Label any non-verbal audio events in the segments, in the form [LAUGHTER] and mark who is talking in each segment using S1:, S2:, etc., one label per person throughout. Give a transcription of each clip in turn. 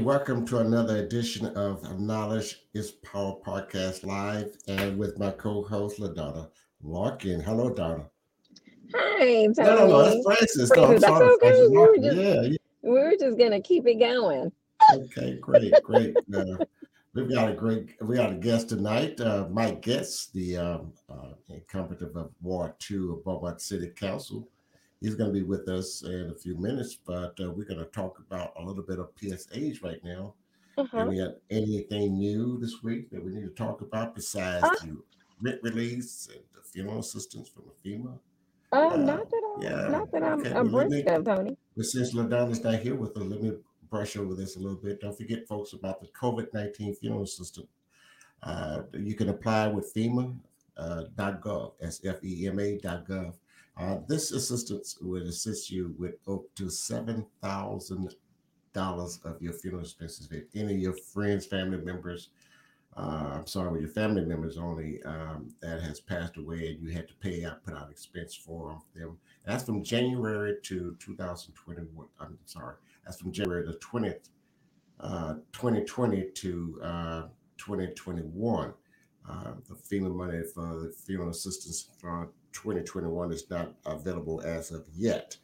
S1: Welcome to another edition of Knowledge is Power Podcast Live and with my co-host LaDonna Larkin. Hello, Donna.
S2: Hi, Tony.
S1: No, no, no, that's Francis. No, I'm sorry,
S2: okay.
S1: Francis
S2: We were just-
S1: Yeah, yeah.
S2: We We're just gonna keep it going.
S1: Okay, great, great. Uh, we've got a great, we got a guest tonight, uh, Mike Getz, the um, uh, incumbent of Ward Two of Beaumont City Council. He's going to be with us in a few minutes, but uh, we're going to talk about a little bit of PSAs right now.
S2: Uh-huh.
S1: And we got anything new this week that we need to talk about besides
S2: Uh.
S1: the rent release and the funeral assistance from FEMA?
S2: Oh,
S1: Uh,
S2: not that I'm,
S1: yeah,
S2: not that I'm
S1: okay,
S2: abreast
S1: well, me-
S2: of, Tony.
S1: But since LaDonna's not here with us, let me brush over this a little bit. Don't forget, folks, about the COVID 19 funeral assistance. Uh, you can apply with FEMA. Uh, .gov, that's F-E-M-A dot gov. Uh, this assistance would assist you with up to seven thousand dollars of your funeral expenses. If any of your friends, family members, uh, I'm sorry, with your family members only um, that has passed away and you had to pay out, put out expense for them. That's from January to 2021. I'm sorry, that's from January the 20th, uh, 2020 to uh, 2021. Uh, the FEMA money for the funeral assistance for 2021 is not available as of yet.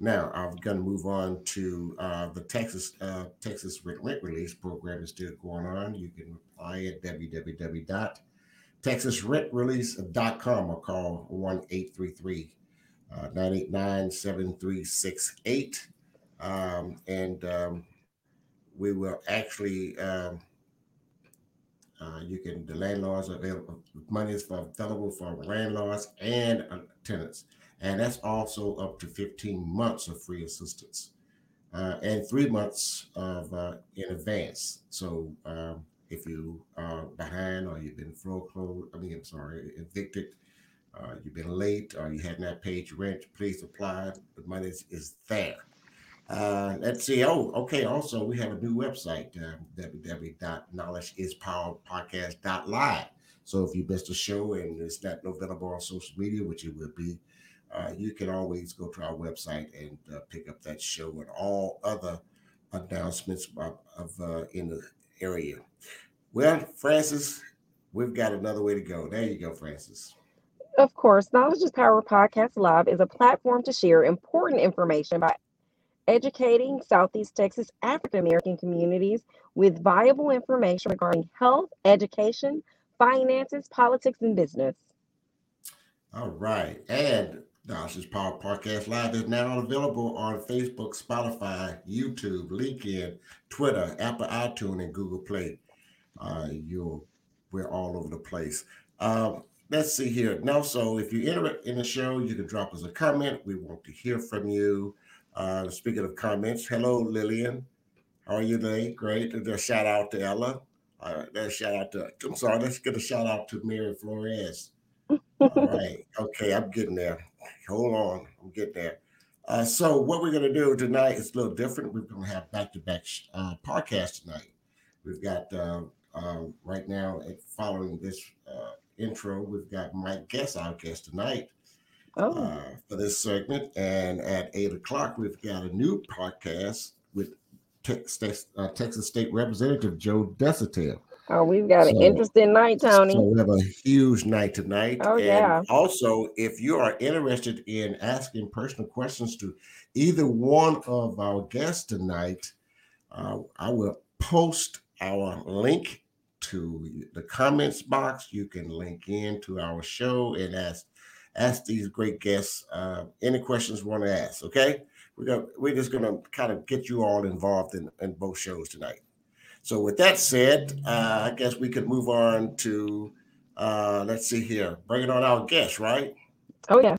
S1: Now I'm going to move on to uh, the Texas uh, Texas rent, release program is still going on. You can apply at www.texasrentrelease.com or call one eight three three uh, 989 7368. Um, and um, we will actually, um, uh, you can, the landlords available, money is available for landlords and tenants. And that's also up to 15 months of free assistance uh, and three months of uh, in advance. So um, if you are behind or you've been foreclosed, I mean, I'm sorry, evicted, uh, you've been late or you have not paid your rent, please apply. The money is, is there. Uh, let's see. Oh, okay. Also, we have a new website, uh, www.knowledgeispodcast.live. So if you missed a show and it's not available on social media, which it will be, uh, you can always go to our website and uh, pick up that show and all other announcements of, of uh, in the area. Well, Francis, we've got another way to go. There you go, Francis.
S2: Of course, Knowledge is Power Podcast Live is a platform to share important information by educating Southeast Texas African American communities with viable information regarding health, education, finances, politics, and business.
S1: All right. And Knowledge Power Podcast Live is now available on Facebook, Spotify, YouTube, LinkedIn, Twitter, Apple iTunes, and Google Play. Uh, you're we're all over the place. Um, let's see here. Now, so if you're interested in the show, you can drop us a comment. We want to hear from you. Uh, speaking of comments, hello Lillian. How are you today? Great. And a shout out to Ella. All right, let's shout out to I'm sorry, let's get a shout out to Mary Flores. All [LAUGHS] right. Okay, I'm getting there. Hold on. I'm getting there. Uh, so what we're going to do tonight is a little different. We're going to have back-to-back uh, podcast tonight. We've got uh, uh, right now, following this uh, intro, we've got Mike Getz, our guest tonight
S2: Oh,
S1: uh, for this segment. And at 8 o'clock, we've got a new podcast with Texas, uh, Texas State Representative Joe Deshotel.
S2: oh, we've got an interesting night, Tony.
S1: So we have a huge night tonight.
S2: Oh,
S1: and
S2: yeah.
S1: Also, if you are interested in asking personal questions to either one of our guests tonight, uh, I will post our link to the comments box. You can link in to our show and ask ask these great guests uh, any questions you want to ask. Okay, we're gonna we're just gonna kind of get you all involved in, in both shows tonight. So with that said, uh, I guess we could move on to uh, let's see here, bringing on our guest, right?
S2: Oh, yeah.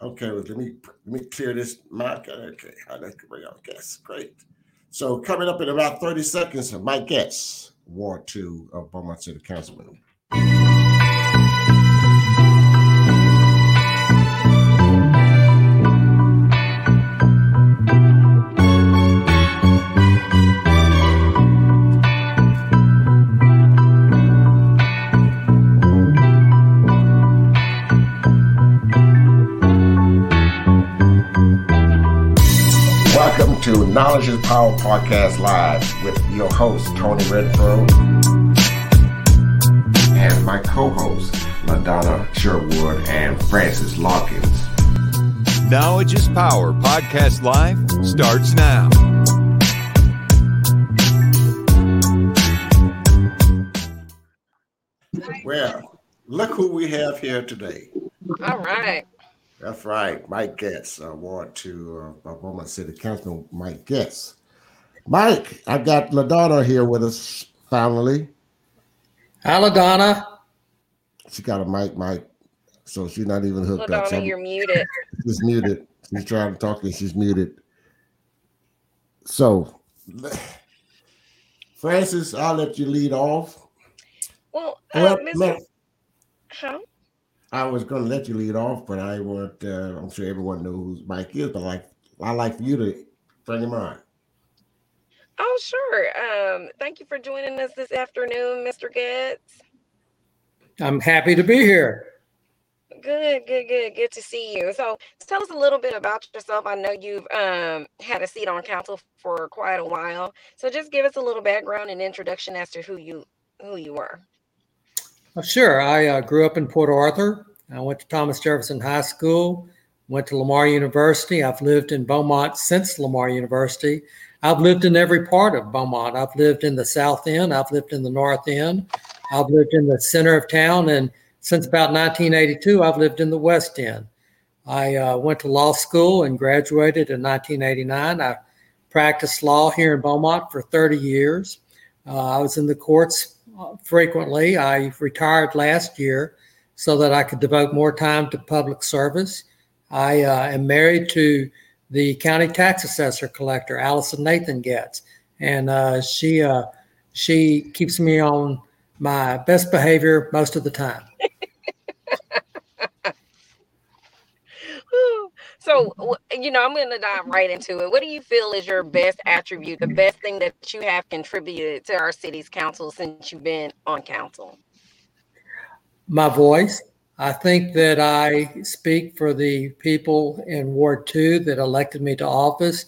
S1: Okay, well, let me let me clear this mic. Okay, I like to bring our guests. Great. So coming up in about 30 seconds, Mike Getz, Ward Two of Beaumont City Councilman. Knowledge is Power podcast live with your host, Tony Redfro, and my co host, LaDonna Sherwood and Francis Larkins.
S3: Knowledge is Power podcast live starts now.
S1: Well, look who we have here today.
S2: All right.
S1: That's right, Mike Getz, award to uh, Beaumont City Councilman Mike Getz. Mike, I've got LaDonna here with us finally.
S4: Hi, LaDonna.
S1: She got a mic, Mike, so she's not even hooked
S2: LaDonna,
S1: up. So
S2: you're muted.
S1: she's muted. She's trying to talk and she's muted. So, Francis, I'll let you lead off.
S2: Well, uh,
S1: Well,
S2: Mr.
S1: no,
S2: Huh?
S1: I was going to let you lead off, but I want. Uh, I'm sure everyone knows who Mike is, but like I like for you to bring him on.
S2: Oh, sure. Um, thank you for joining us this afternoon, Mr. Getz.
S4: I'm happy to be here.
S2: Good, good, good. Good to see you. So, tell us a little bit about yourself. I know you've um, had a seat on council for quite a while. So, just give us a little background and introduction as to who you who you were.
S4: Sure. I uh, grew up in Port Arthur. I went to Thomas Jefferson High School, went to Lamar University. I've lived in Beaumont since Lamar University. I've lived in every part of Beaumont. I've lived in the South End, I've lived in the North End, I've lived in the center of town, and since about 1982, I've lived in the West End. I uh, went to law school and graduated in 1989. I practiced law here in Beaumont for 30 years. Uh, I was in the courts frequently. I retired last year so that I could devote more time to public service. I uh, am married to the county tax assessor collector, Allison Nathan Getz, and uh, she uh, she keeps me on my best behavior most of the time. [LAUGHS]
S2: So, you know, I'm going to dive right into it. What do you feel is your best attribute, the best thing that you have contributed to our city's council since you've been on council?
S4: my voice. I think that I speak for the people in Ward 2 that elected me to office.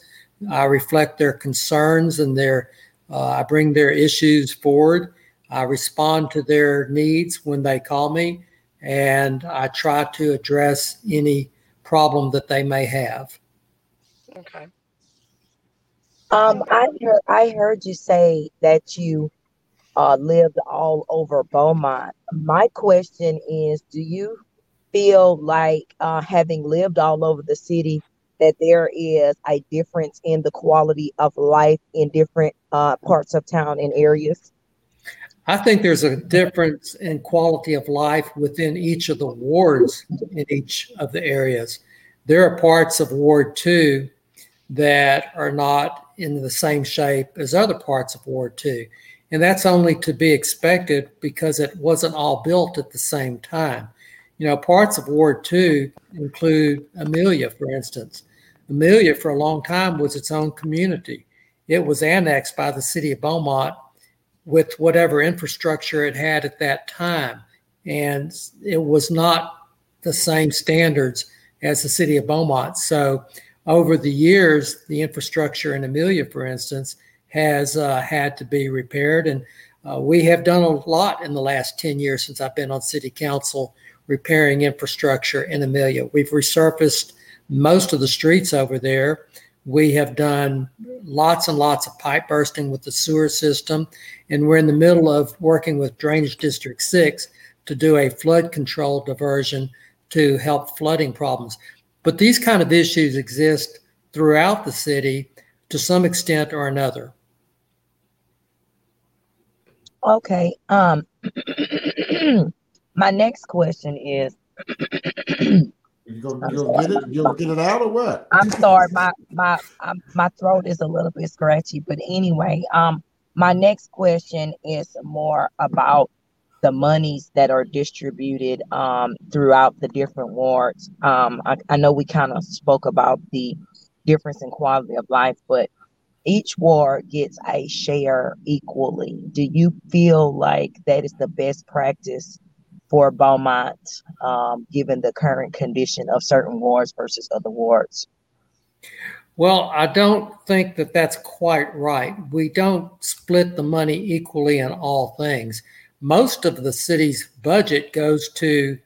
S4: I reflect their concerns and their, uh, I bring their issues forward. I respond to their needs when they call me, and I try to address any problem that they may have.
S2: Okay.
S5: Um, I heard I heard you say that you uh lived all over Beaumont. My question is, do you feel like uh having lived all over the city that there is a difference in the quality of life in different uh parts of town and areas?
S4: I think there's a difference in quality of life within each of the wards in each of the areas. There are parts of Ward 2 that are not in the same shape as other parts of Ward 2. And that's only to be expected because it wasn't all built at the same time. You know, parts of Ward 2 include Amelia, for instance. Amelia, for a long time, was its own community. It was annexed by the city of Beaumont with whatever infrastructure it had at that time. And it was not the same standards as the city of Beaumont. So, over the years, the infrastructure in Amelia, for instance, has uh, had to be repaired. And uh, we have done a lot in the last 10 years since I've been on city council repairing infrastructure in Amelia. We've resurfaced most of the streets over there. We have done lots and lots of pipe bursting with the sewer system. And we're in the middle of working with Drainage District 6 to do a flood control diversion to help flooding problems. But these kind of issues exist throughout the city to some extent or another.
S5: Okay. Um [CLEARS THROAT] my next question is [CLEARS THROAT]
S1: You go, you go get it, you'll get it out or what?
S5: I'm sorry, my my um, my throat is a little bit scratchy, but anyway, um, my next question is more about the monies that are distributed um throughout the different wards. Um, I, I know we kind of spoke about the difference in quality of life, but each ward gets a share equally. Do you feel like that is the best practice for Beaumont, um, given the current condition of certain wards versus other wards?
S4: Well, I don't think that that's quite right. We don't split the money equally in all things. Most of the city's budget goes to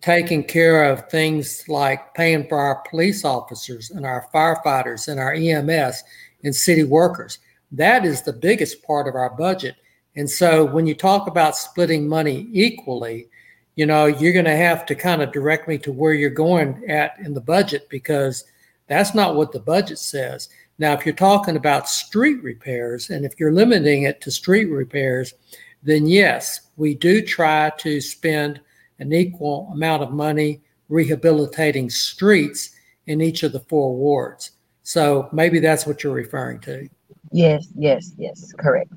S4: taking care of things like paying for our police officers and our firefighters and our EMS and city workers. That is the biggest part of our budget. And so when you talk about splitting money equally, you know, you're going to have to kind of direct me to where you're going at in the budget because that's not what the budget says. Now, if you're talking about street repairs and if you're limiting it to street repairs, then yes, we do try to spend an equal amount of money rehabilitating streets in each of the four wards. So maybe that's what you're referring to.
S5: Yes, yes, yes, correct.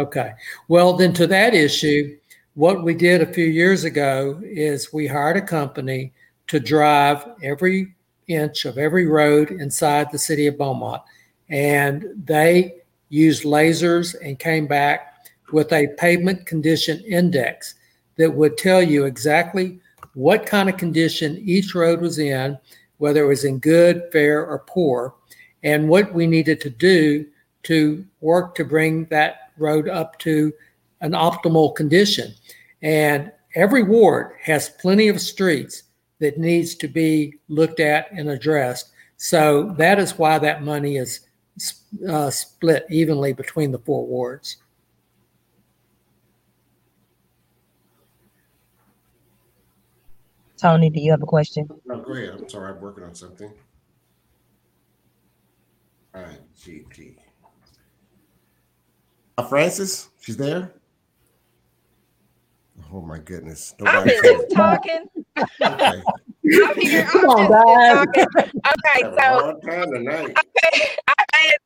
S4: Okay. Well, then to that issue, what we did a few years ago is we hired a company to drive every inch of every road inside the city of Beaumont. And they used lasers and came back with a pavement condition index that would tell you exactly what kind of condition each road was in, whether it was in good, fair, or poor, and what we needed to do to work to bring that road up to an optimal condition. And every ward has plenty of streets that needs to be looked at and addressed. So that is why that money is uh, split evenly between the four wards.
S5: Tony, do you have a question?
S1: No, go ahead. I'm sorry, I'm working on something. All right, GT. Uh, Francis, she's there. Oh my goodness!
S2: I've been just talking. Okay. I'm here. I'm
S5: Come on,
S2: just talking. Okay, so
S1: time tonight.
S2: I pay,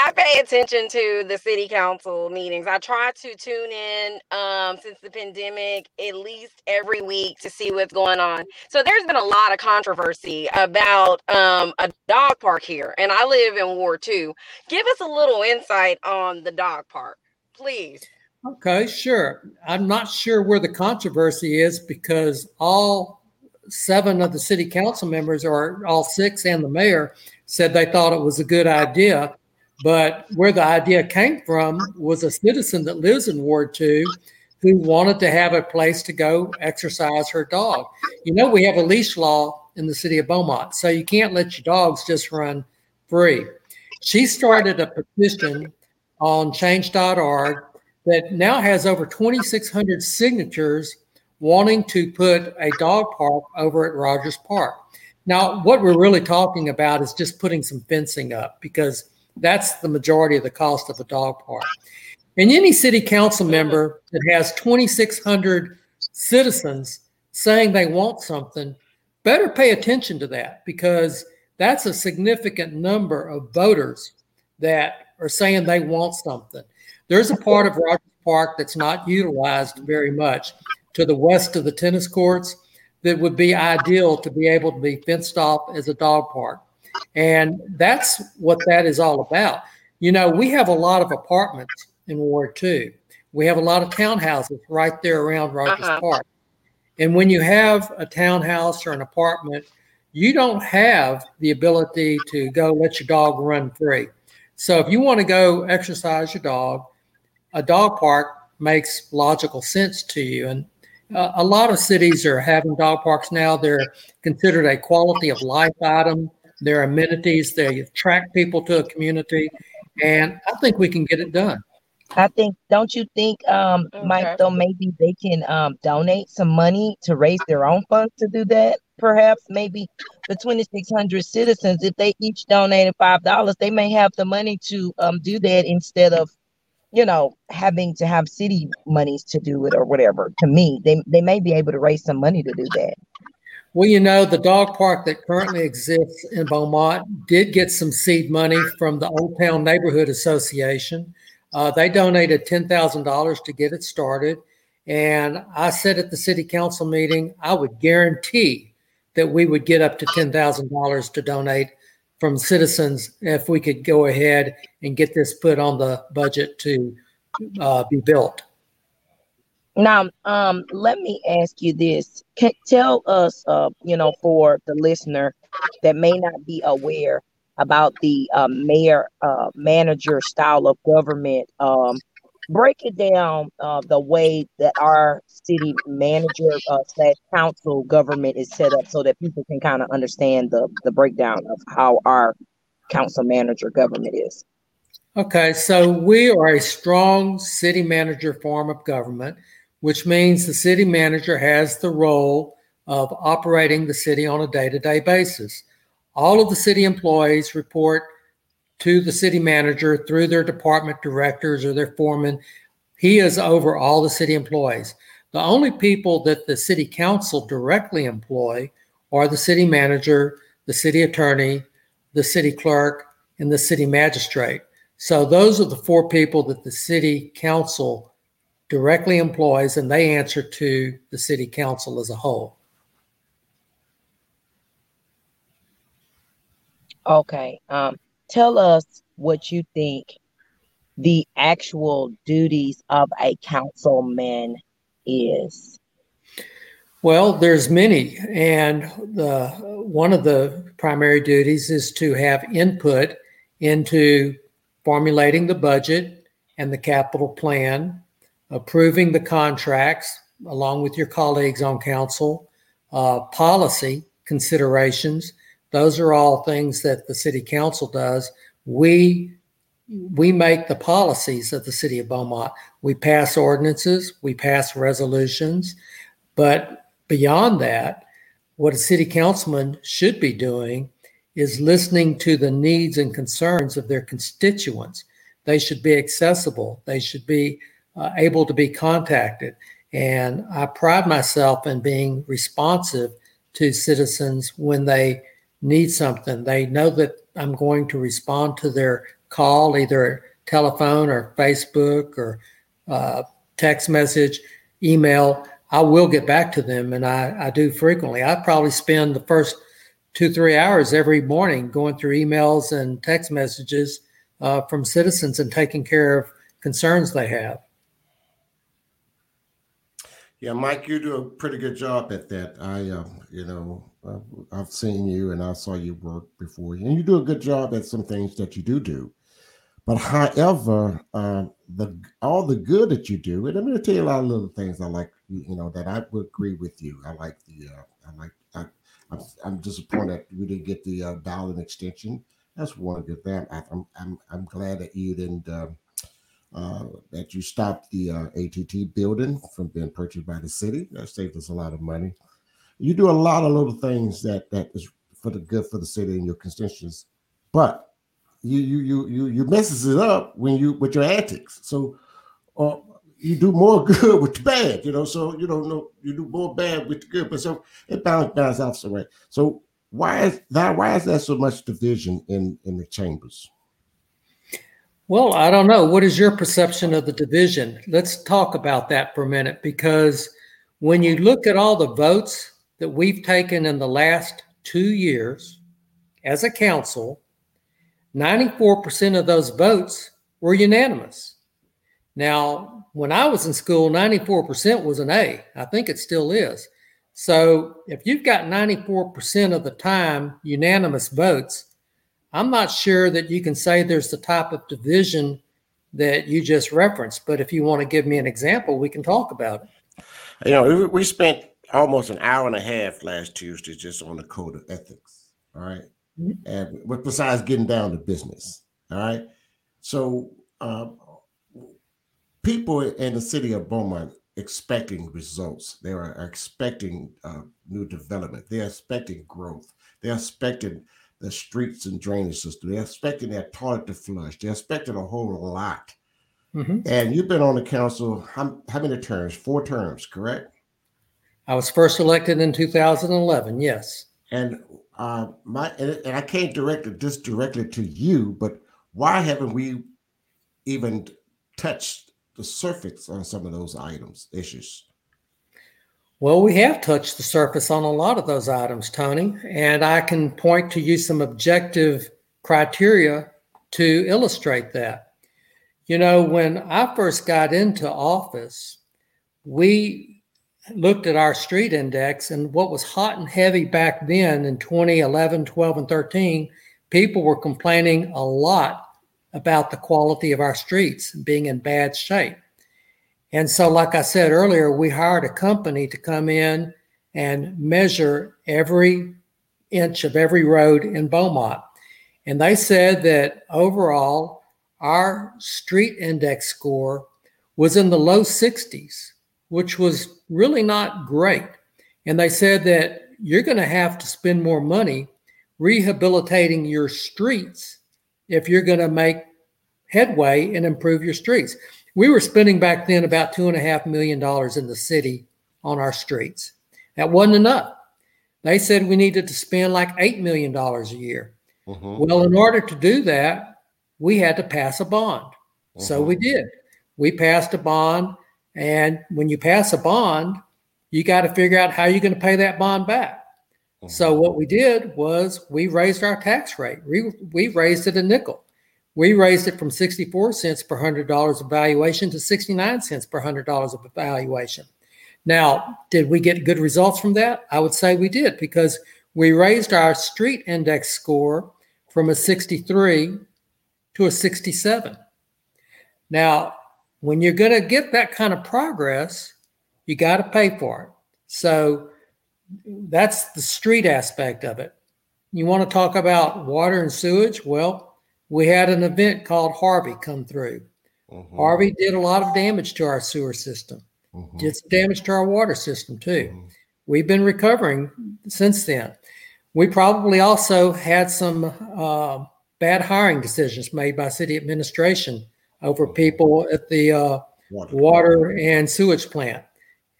S2: I pay attention to the city council meetings. I try to tune in um, since the pandemic at least every week to see what's going on. So there's been a lot of controversy about um, a dog park here, and I live in Ward Two. Give us a little insight on the dog park, please.
S4: Okay, sure. I'm not sure where the controversy is because all seven of the city council members, or all six and the mayor, said they thought it was a good idea. But where the idea came from was a citizen that lives in Ward 2 who wanted to have a place to go exercise her dog. You know, we have a leash law in the city of Beaumont, so you can't let your dogs just run free. She started a petition on change.org that now has over 2,600 signatures wanting to put a dog park over at Rogers Park. Now, what we're really talking about is just putting some fencing up because that's the majority of the cost of a dog park. And any city council member that has 2,600 citizens saying they want something better pay attention to that because that's a significant number of voters that are saying they want something. There's a part of Rogers Park that's not utilized very much to the west of the tennis courts that would be ideal to be able to be fenced off as a dog park. And that's what that is all about. You know, we have a lot of apartments in Ward 2. We have a lot of townhouses right there around Rogers uh-huh. Park. And when you have a townhouse or an apartment, you don't have the ability to go let your dog run free. So if you want to go exercise your dog, a dog park makes logical sense to you. And uh, a lot of cities are having dog parks now. They're considered a quality of life item. They're amenities. They attract people to a community, and I think we can get it done.
S5: I think, don't you think, um, okay. Mike, though, maybe they can um, donate some money to raise their own funds to do that? Perhaps maybe the 2,600 citizens, if they each donated $5, they may have the money to um, do that instead of you know, having to have city monies to do it or whatever. To me, they they may be able to raise some money to do that.
S4: Well, you know, the dog park that currently exists in Beaumont did get some seed money from the Old Town Neighborhood Association. Uh, they donated ten thousand dollars to get it started, and I said at the city council meeting, I would guarantee that we would get up to ten thousand dollars to donate from citizens if we could go ahead and get this put on the budget to uh, be built.
S5: Now, um, let me ask you this: Can tell us, uh, you know, for the listener that may not be aware, about the uh, mayor uh, manager style of government. Um, break it down uh, the way that our city manager uh, slash council government is set up so that people can kind of understand the, the breakdown of how our council manager government is.
S4: Okay, so we are a strong city manager form of government, which means the city manager has the role of operating the city on a day to day basis. All of the city employees report to the city manager through their department directors or their foreman. He is over all the city employees. The only people that the city council directly employ are the city manager, the city attorney, the city clerk, and the city magistrate. So those are the four people that the city council directly employs, and they answer to the city council as a whole.
S5: Okay. Um, tell us what you think the actual duties of a councilman is.
S4: Well, there's many, and the one of the primary duties is to have input into formulating the budget and the capital plan, approving the contracts along with your colleagues on council, uh, policy considerations. Those are all things that the city council does. We we make the policies of the city of Beaumont. We pass ordinances, we pass resolutions, but beyond that, what a city councilman should be doing is listening to the needs and concerns of their constituents. They should be accessible. They should be uh, able to be contacted. And I pride myself in being responsive to citizens when they need something. They know that I'm going to respond to their call, either telephone or Facebook or uh, text message, email. I will get back to them, and I, I do frequently. I probably spend the first two, three hours every morning going through emails and text messages uh, from citizens and taking care of concerns they have.
S1: Yeah, Mike, you do a pretty good job at that. I, uh, you know, I've seen you and I saw you work before, and you do a good job at some things that you do do. But however, uh, the all the good that you do, and I'm going to tell you a lot of little things I like, you know, that I would agree with you. I like the, uh, I like, I, I'm, I'm disappointed we didn't get the uh, Dowlen extension. That's one good thing. I, I'm, I'm, I'm glad that you didn't. Uh, uh, that you stopped the uh, ATT building from being purchased by the city. That saved us a lot of money. You do a lot of little things that that is for the good for the city and your constituents, but you you you you you messes it up when you with your antics. So, uh, you do more [LAUGHS] good with the bad, you know. So you don't know you do more bad with the good, but so it balance balance out so right. So why is that? Why is there so much division in in the chambers?
S4: Well, I don't know. What is your perception of the division? Let's talk about that for a minute because when you look at all the votes that we've taken in the last two years as a council, 94% of those votes were unanimous. Now, when I was in school, 94% was an A. I think it still is. So if you've got 94% of the time unanimous votes, I'm not sure that you can say there's the type of division that you just referenced. But if you want to give me an example, we can talk about it.
S1: You know, we spent almost an hour and a half last Tuesday just on the code of ethics. All right? mm-hmm. And besides getting down to business. All right. So uh, people in the city of Beaumont expecting results. They are expecting uh, new development. They're expecting growth. They're expecting the streets and drainage system. They're expecting that toilet to flush. They're expecting a whole lot. Mm-hmm. And you've been on the council how, how many terms? Four terms, correct?
S4: I was first elected in 2011. Yes.
S1: And uh, my and, and I can't direct it just directly to you, but why haven't we even touched the surface on some of those items issues?
S4: Well, we have touched the surface on a lot of those items, Tony, and I can point to you some objective criteria to illustrate that. You know, when I first got into office, we looked at our street index and what was hot and heavy back then in 2011, 12, and 13 people were complaining a lot about the quality of our streets being in bad shape. And so, like I said earlier, we hired a company to come in and measure every inch of every road in Beaumont. And they said that overall, our street index score was in the low 60s, which was really not great. And they said that you're going to have to spend more money rehabilitating your streets if you're going to make headway and improve your streets. We were spending back then about two and a half million dollars in the city on our streets. That wasn't enough. They said we needed to spend like $8 million a year. Uh-huh. Well, in order to do that, we had to pass a bond. Uh-huh. So we did. We passed a bond. And when you pass a bond, you got to figure out how you're going to pay that bond back. Uh-huh. So what we did was we raised our tax rate. We, we raised it a nickel. We raised it from 64 cents per $100 of valuation to 69 cents per $100 of valuation. Now, did we get good results from that? I would say we did because we raised our street index score from a 63 to a 67. Now, when you're going to get that kind of progress, you got to pay for it. So that's the street aspect of it. You want to talk about water and sewage? Well, we had an event called Harvey come through. Uh-huh. Harvey did a lot of damage to our sewer system, uh-huh. did some damage to our water system too. Uh-huh. We've been recovering since then. We probably also had some uh, bad hiring decisions made by city administration over people at the uh, water. water. and sewage plant.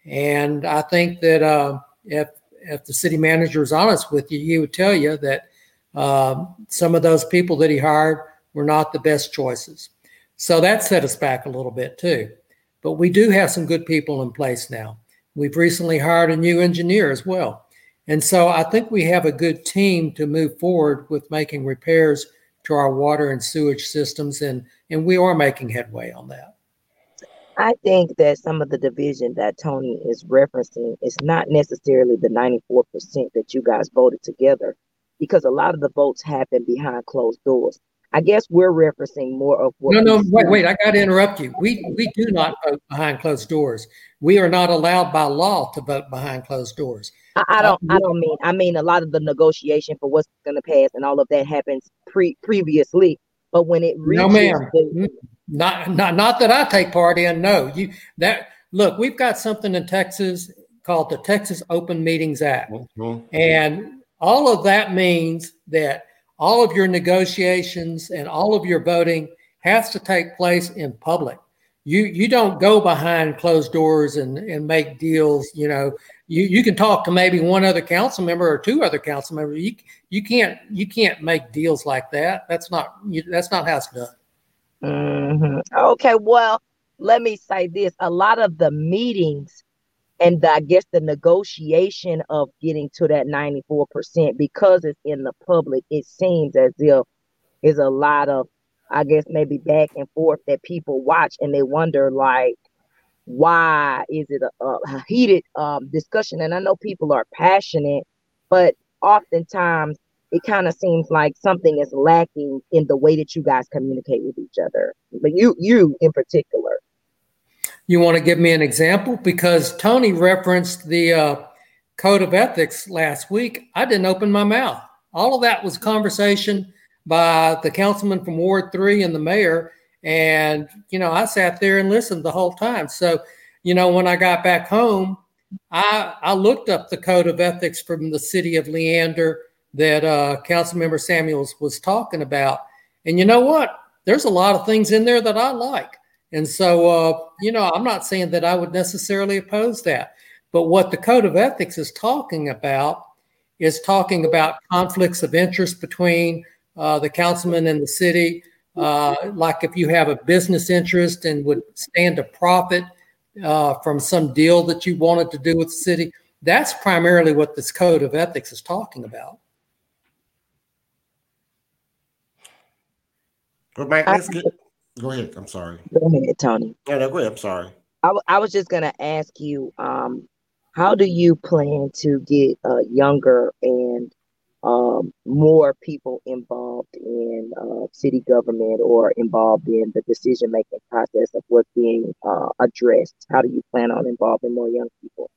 S4: And I think that uh, if if the city manager is honest with you, he would tell you that um, some of those people that he hired were not the best choices. So that set us back a little bit too. But we do have some good people in place now. We've recently hired a new engineer as well. And so I think we have a good team to move forward with making repairs to our water and sewage systems. And, and we are making headway on that.
S5: I think that some of the division that Tony is referencing is not necessarily the 94% that you guys voted together because a lot of the votes happen behind closed doors. I guess we're referencing more of what.
S4: No, no, wait, wait. I got to interrupt you. We we do not vote behind closed doors. We are not allowed by law to vote behind closed doors.
S5: I, I don't. I don't mean. I mean a lot of the negotiation for what's going to pass and all of that happens pre previously. But when it reaches, no, ma'am.
S4: The, not not not that I take part in. No, you that look. We've got something in Texas called the Texas Open Meetings Act, mm-hmm. and all of that means that all of your negotiations and all of your voting has to take place in public. You you don't go behind closed doors and, and make deals. You know, you, you can talk to maybe one other council member or two other council members. You you can't you can't make deals like that. That's not you, that's not how it's done.
S5: Mm-hmm. Okay, well, let me say this: a lot of the meetings and I guess the negotiation of getting to that 94% because it's in the public, it seems as if is a lot of, I guess maybe back and forth that people watch and they wonder like, why is it a, a heated um, discussion? And I know people are passionate, but oftentimes it kind of seems like something is lacking in the way that you guys communicate with each other. But you, you in particular.
S4: You want to give me an example? Because Tony referenced the uh, code of ethics last week. I didn't open my mouth. All of that was conversation by the councilman from Ward 3 and the mayor. And, you know, I sat there and listened the whole time. So, you know, when I got back home, I, I looked up the code of ethics from the city of Leander that uh, Councilmember Samuels was talking about. And you know what? There's a lot of things in there that I like. And so, uh, you know, I'm not saying that I would necessarily oppose that. But what the Code of Ethics is talking about is talking about conflicts of interest between uh, the councilman and the city. Uh, like if you have a business interest and would stand to profit uh, from some deal that you wanted to do with the city, that's primarily what this Code of Ethics is talking about.
S1: Well, Mike, let's get Go ahead. I'm sorry.
S5: Go ahead, Tony.
S1: Yeah, no, go ahead. I'm sorry.
S5: I, w- I was just going to ask you, um, how do you plan to get uh, younger and um, more people involved in uh, city government or involved in the decision making process of what's being uh, addressed? How do you plan on involving more young people?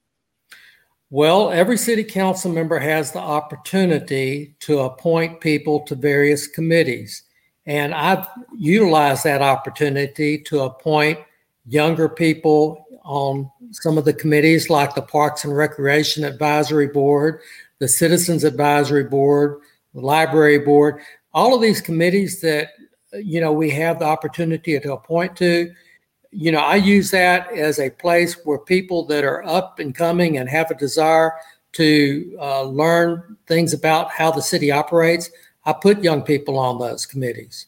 S4: Well, every city council member has the opportunity to appoint people to various committees. And I've utilized that opportunity to appoint younger people on some of the committees like the Parks and Recreation Advisory Board, the Citizens Advisory Board, the Library Board, all of these committees that you know we have the opportunity to appoint to. You know, I use that as a place where people that are up and coming and have a desire to uh, learn things about how the city operates. I put young people on those committees.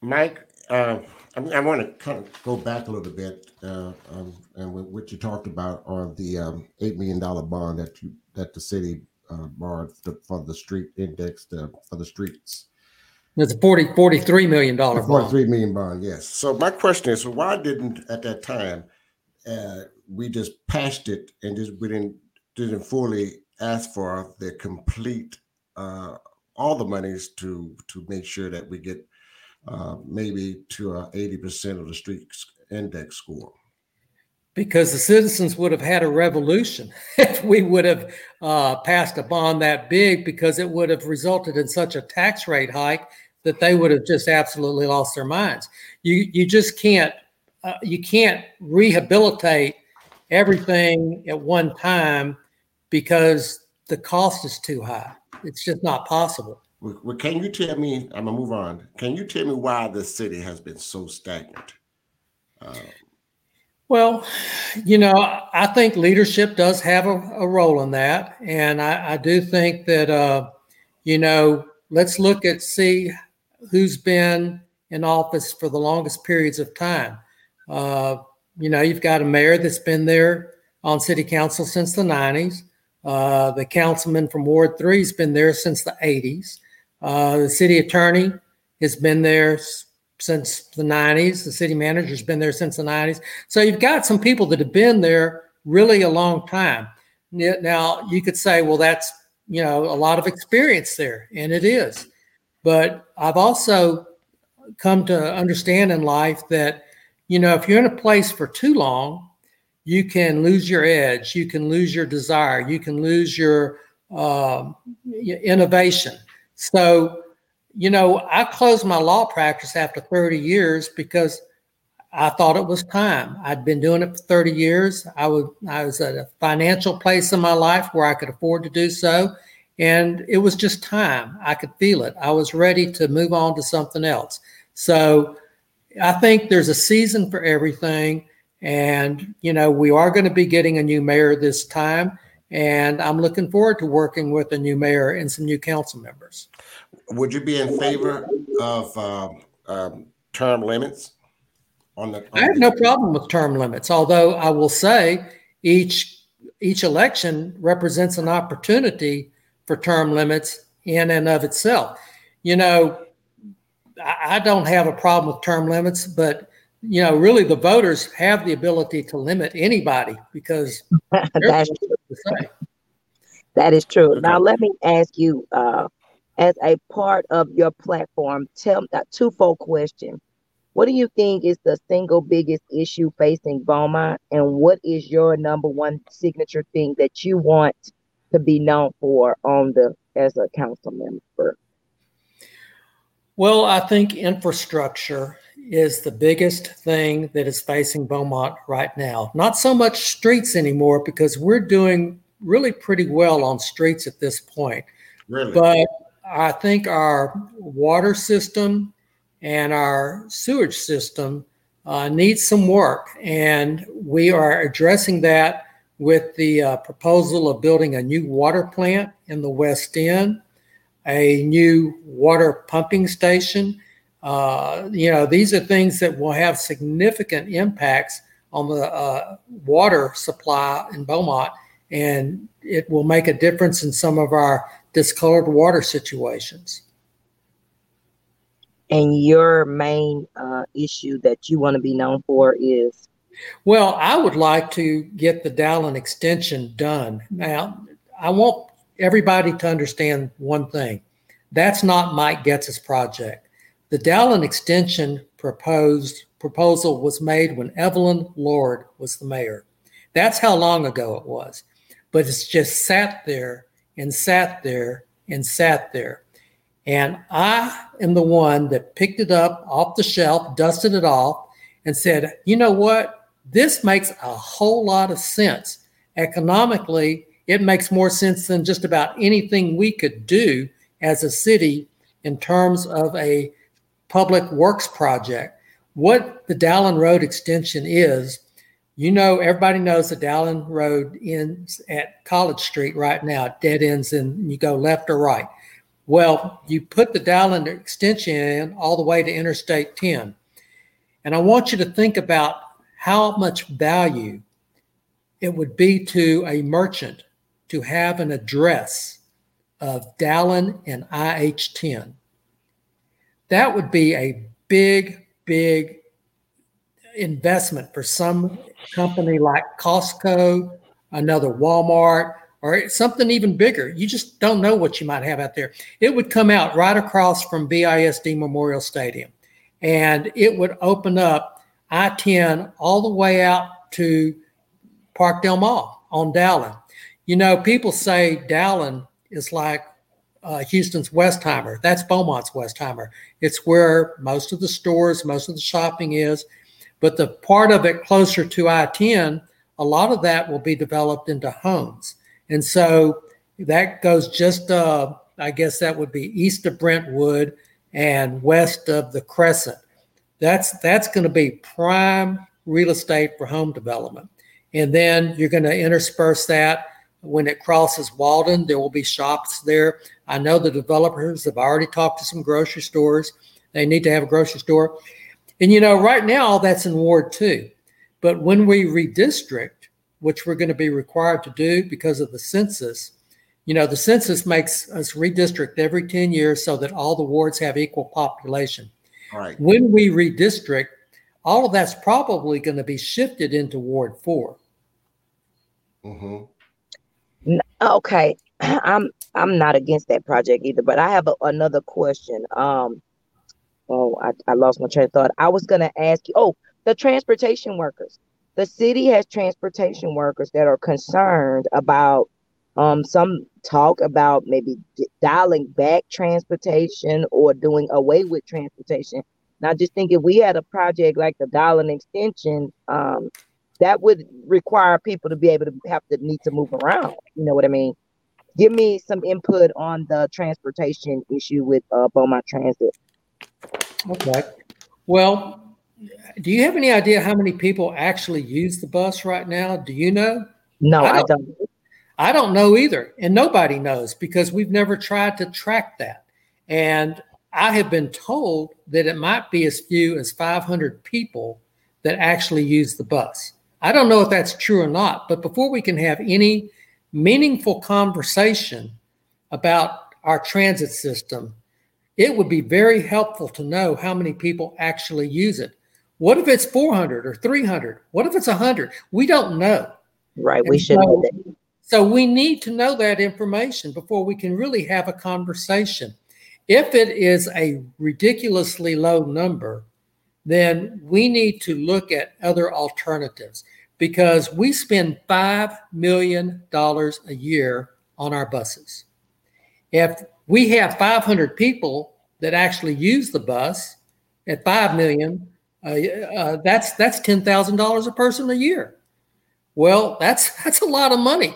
S1: Mike, uh, I, I want to kind of go back a little bit, uh, um, and what you talked about on the um, eight million dollar bond that you that the city uh, borrowed for the street index to, for the streets.
S4: It's a 40, 43 million dollar bond.
S1: 43 million bond, yes. So my question is, why didn't at that time uh, we just passed it and just we didn't didn't fully ask for the complete uh, all the monies to to make sure that we get uh, maybe to 80% of the street index score.
S4: Because the citizens would have had a revolution [LAUGHS] if we would have uh, passed a bond that big, because it would have resulted in such a tax rate hike that they would have just absolutely lost their minds. You you just can't uh, you can't rehabilitate everything at one time because the cost is too high. It's just not possible.
S1: Well, can you tell me? I'm gonna move on. Can you tell me why the city has been so stagnant?
S4: Uh, well, you know, I think leadership does have a, a role in that, and I, I do think that uh, you know, let's look at see who's been in office for the longest periods of time. Uh, you know, you've got a mayor that's been there on city council since the 90s. Uh, the councilman from Ward 3 has been there since the 80s. Uh, the city attorney has been there since the 90s. The city manager's been there since the 90s. So you've got some people that have been there really a long time. Now you could say, well, that's you know a lot of experience there, and it is. But I've also come to understand in life that you know if you're in a place for too long, you can lose your edge, you can lose your desire, you can lose your uh, innovation. So, you know, I closed my law practice after 30 years because I thought it was time. I'd been doing it for 30 years. I I was at a financial place in my life where I could afford to do so. And it was just time. I could feel it. I was ready to move on to something else. So I think there's a season for everything. And, you know, we are going to be getting a new mayor this time. And I'm looking forward to working with a new mayor and some new council members.
S1: Would you be in favor of um, um, term limits?
S4: On the, on I have no problem with term limits, although I will say each each election represents an opportunity for term limits in and of itself. You know, I, I don't have a problem with term limits, but you know, really the voters have the ability to limit anybody because [LAUGHS]
S5: that's true. That is true. Now let me ask you, uh, as a part of your platform, tell me that twofold question. What do you think is the single biggest issue facing Beaumont, and what is your number one signature thing that you want to be known for on the as a council member?
S4: Well, I think infrastructure is the biggest thing that is facing Beaumont right now. Not so much streets anymore because we're doing really pretty well on streets at this point. Really? But I think our water system and our sewage system uh, needs some work. And we are addressing that with the uh, proposal of building a new water plant in the West End, a new water pumping station, uh, you know, these are things that will have significant impacts on the uh, water supply in Beaumont, and it will make a difference in some of our discolored water situations.
S5: And your main uh, issue that you want to be known for is?
S4: Well, I would like to get the Dowlen extension done. Now, I want everybody to understand one thing. That's not Mike Getz's project. The Dowlen extension proposed proposal was made when Evelyn Lord was the mayor. That's how long ago it was. But it's just sat there and sat there and sat there. And I am the one that picked it up off the shelf, dusted it off, and said, you know what? This makes a whole lot of sense. Economically, it makes more sense than just about anything we could do as a city in terms of a public works project. What the Dowlen Road extension is, you know, everybody knows the Dowlen Road ends at College Street right now, dead ends and you go left or right. Well, you put the Dowlen extension in all the way to Interstate 10. And I want you to think about how much value it would be to a merchant to have an address of Dowlen and IH 10. That would be a big, big investment for some company like Costco, another Walmart, or something even bigger. You just don't know what you might have out there. It would come out right across from BISD Memorial Stadium and it would open up I 10 all the way out to Parkdale Mall on Dowlen. You know, people say Dowlen is like uh, Houston's Westheimer. That's Beaumont's Westheimer. It's where most of the stores, most of the shopping is. But the part of it closer to I 10, a lot of that will be developed into homes. And so that goes just, uh, I guess that would be east of Brentwood and west of the Crescent. That's that's going to be prime real estate for home development. And then you're going to intersperse that when it crosses Walden. There will be shops there. I know the developers have already talked to some grocery stores. They need to have a grocery store. And you know, right now all that's in Ward 2. But when we redistrict, which we're going to be required to do because of the census, you know, the census makes us redistrict every 10 years so that all the wards have equal population.
S1: Right.
S4: When we redistrict, all of that's probably going to be shifted into Ward 4.
S1: Mm-hmm.
S5: Okay, [CLEARS THROAT] I'm I'm not against that project either, but I have a, another question. Um, oh, I, I lost my train of thought. I was gonna ask you. Oh, the transportation workers. The city has transportation workers that are concerned about um, some talk about maybe dialing back transportation or doing away with transportation. Now, just think if we had a project like the Dowlen extension, um, that would require people to be able to have to need to move around. You know what I mean? Give me some input on the transportation issue with uh, Beaumont Transit.
S4: Okay. Well, do you have any idea how many people actually use the bus right now? Do you know?
S5: No, I don't. I don't.
S4: I don't know either. And nobody knows because we've never tried to track that. And I have been told that it might be as few as 500 people that actually use the bus. I don't know if that's true or not, but before we can have any meaningful conversation about our transit system, it would be very helpful to know how many people actually use it. What if it's 400 or 300? What if it's 100? We don't know.
S5: Right. And we should
S4: so, so we need to know that information before we can really have a conversation. If it is a ridiculously low number, then we need to look at other alternatives because we spend $5 million a year on our buses. If we have 500 people that actually use the bus at 5 million, uh, uh, that's that's ten thousand dollars a person a year. Well, that's [LAUGHS] that's a lot of money.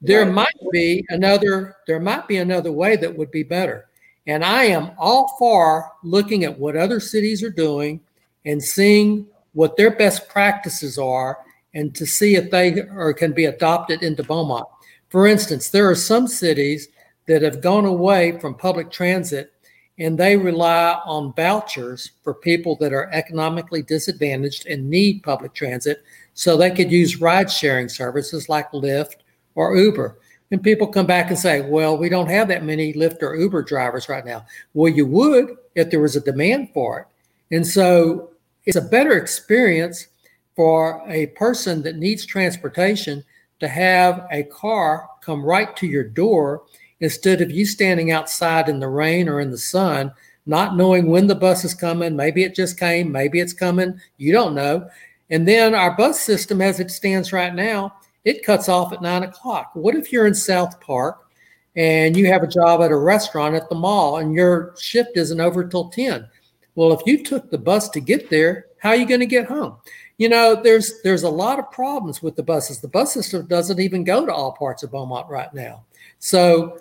S4: There might be another there might be another way that would be better. And I am all for looking at what other cities are doing and seeing what their best practices are and to see if they or can be adopted into Beaumont. For instance, there are some cities that have gone away from public transit and they rely on vouchers for people that are economically disadvantaged and need public transit so they could use ride sharing services like Lyft or Uber. And people come back and say, well, we don't have that many Lyft or Uber drivers right now. Well, you would if there was a demand for it. And so it's a better experience for a person that needs transportation to have a car come right to your door instead of you standing outside in the rain or in the sun, not knowing when the bus is coming. Maybe it just came, maybe it's coming, you don't know. And then our bus system, as it stands right now, it cuts off at nine o'clock. What if you're in South Park and you have a job at a restaurant at the mall and your shift isn't over till 10? Well, if you took the bus to get there, how are you going to get home? You know, there's there's a lot of problems with the buses. The bus system doesn't even go to all parts of Beaumont right now. So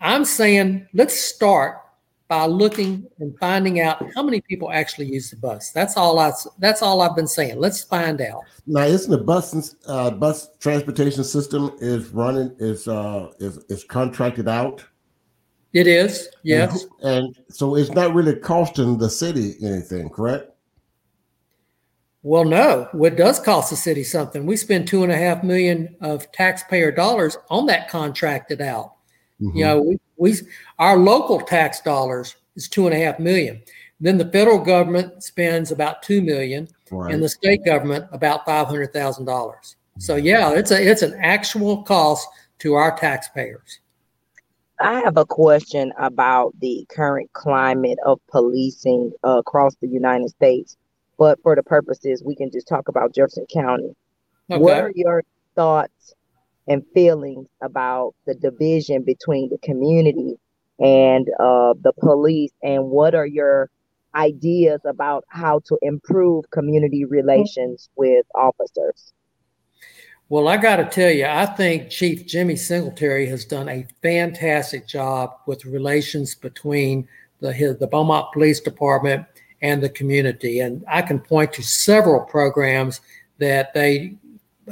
S4: I'm saying let's start by looking and finding out how many people actually use the bus. That's all I. That's all I've been saying. Let's find out.
S1: Now, isn't the bus uh, bus transportation system is running is uh is is contracted out?
S4: It is, yes.
S1: And, and so it's not really costing the city anything, correct?
S4: Well, no, what does cost the city something. We spend two and a half million of taxpayer dollars on that contracted out. Mm-hmm. You know, we, we our local tax dollars is two and a half million. Then the federal government spends about two million, right. and the state government about five hundred thousand dollars. So yeah, it's a it's an actual cost to our taxpayers.
S5: I have a question about the current climate of policing across the United States, but for the purposes, we can just talk about Jefferson County. Okay. What are your thoughts and feelings about the division between the community and uh, the police and what are your ideas about how to improve community relations with officers
S4: well i got to tell you i think chief jimmy singletary has done a fantastic job with relations between the, his, the beaumont police department and the community and i can point to several programs that they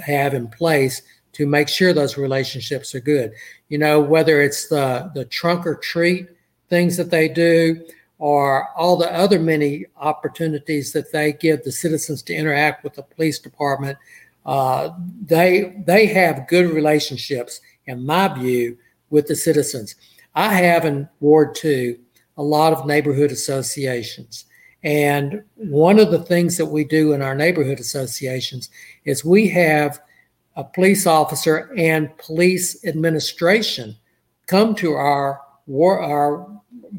S4: have in place to make sure those relationships are good. You know, whether it's the the trunk or treat things that they do, or all the other many opportunities that they give the citizens to interact with the police department, uh, they they have good relationships, in my view, with the citizens. I have in Ward Two a lot of neighborhood associations. And one of the things that we do in our neighborhood associations is we have a police officer and police administration come to our war, our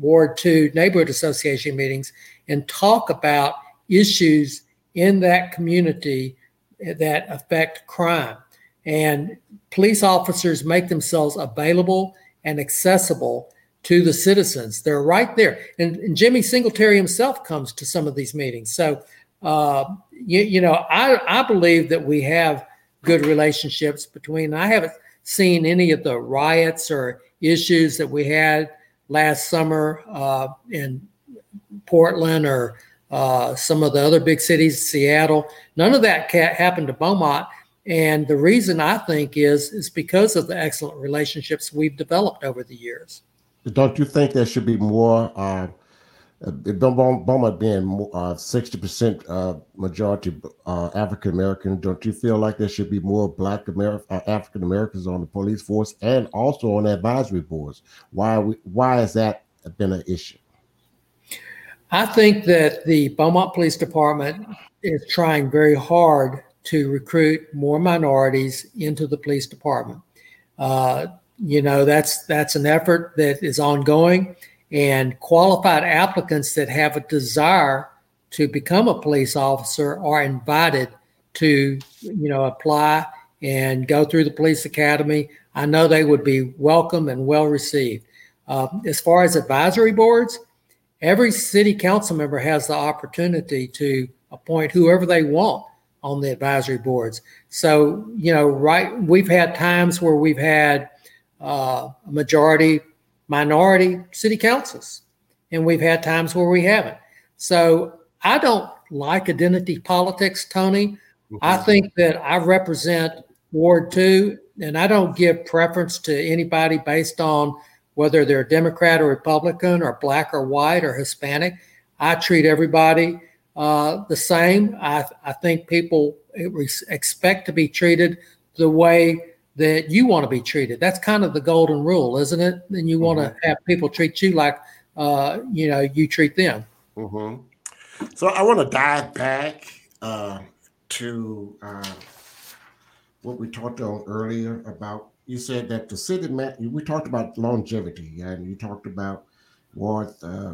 S4: Ward 2 neighborhood association meetings and talk about issues in that community that affect crime. And police officers make themselves available and accessible to the citizens. They're right there. And, and Jimmy Singletary himself comes to some of these meetings. So, uh, you, you know, I, I believe that we have good relationships between. I haven't seen any of the riots or issues that we had last summer uh, in Portland or uh, some of the other big cities, Seattle. None of that happened to Beaumont. And the reason I think is is because of the excellent relationships we've developed over the years.
S1: Don't you think there should be more uh, being uh, sixty percent uh, majority uh, African American, don't you feel like there should be more Black Amer- uh, African Americans on the police force and also on advisory boards? Why we, why has that been an issue?
S4: I think that the Beaumont Police Department is trying very hard to recruit more minorities into the police department. You know, that's that's an effort that is ongoing and qualified applicants that have a desire to become a police officer are invited to you know apply and go through the police academy. I know they would be welcome and well received. Uh, as far as advisory boards every city council member has the opportunity to appoint whoever they want on the advisory boards. So you know right we've had times where we've had uh, a majority minority city councils, and we've had times where we haven't. So I don't like identity politics, Tony. Mm-hmm. I think that I represent Ward 2, and I don't give preference to anybody based on whether they're Democrat or Republican or black or white or Hispanic. I treat everybody uh, the same. I, I think people expect to be treated the way that you want to be treated. That's kind of the golden rule, isn't it? And you want mm-hmm. to have people treat you like, uh, you know, you treat them.
S1: Mm-hmm. So I want to dive back uh, to uh, what we talked on earlier about. You said that the city man. We talked about longevity, and you talked about Ward uh,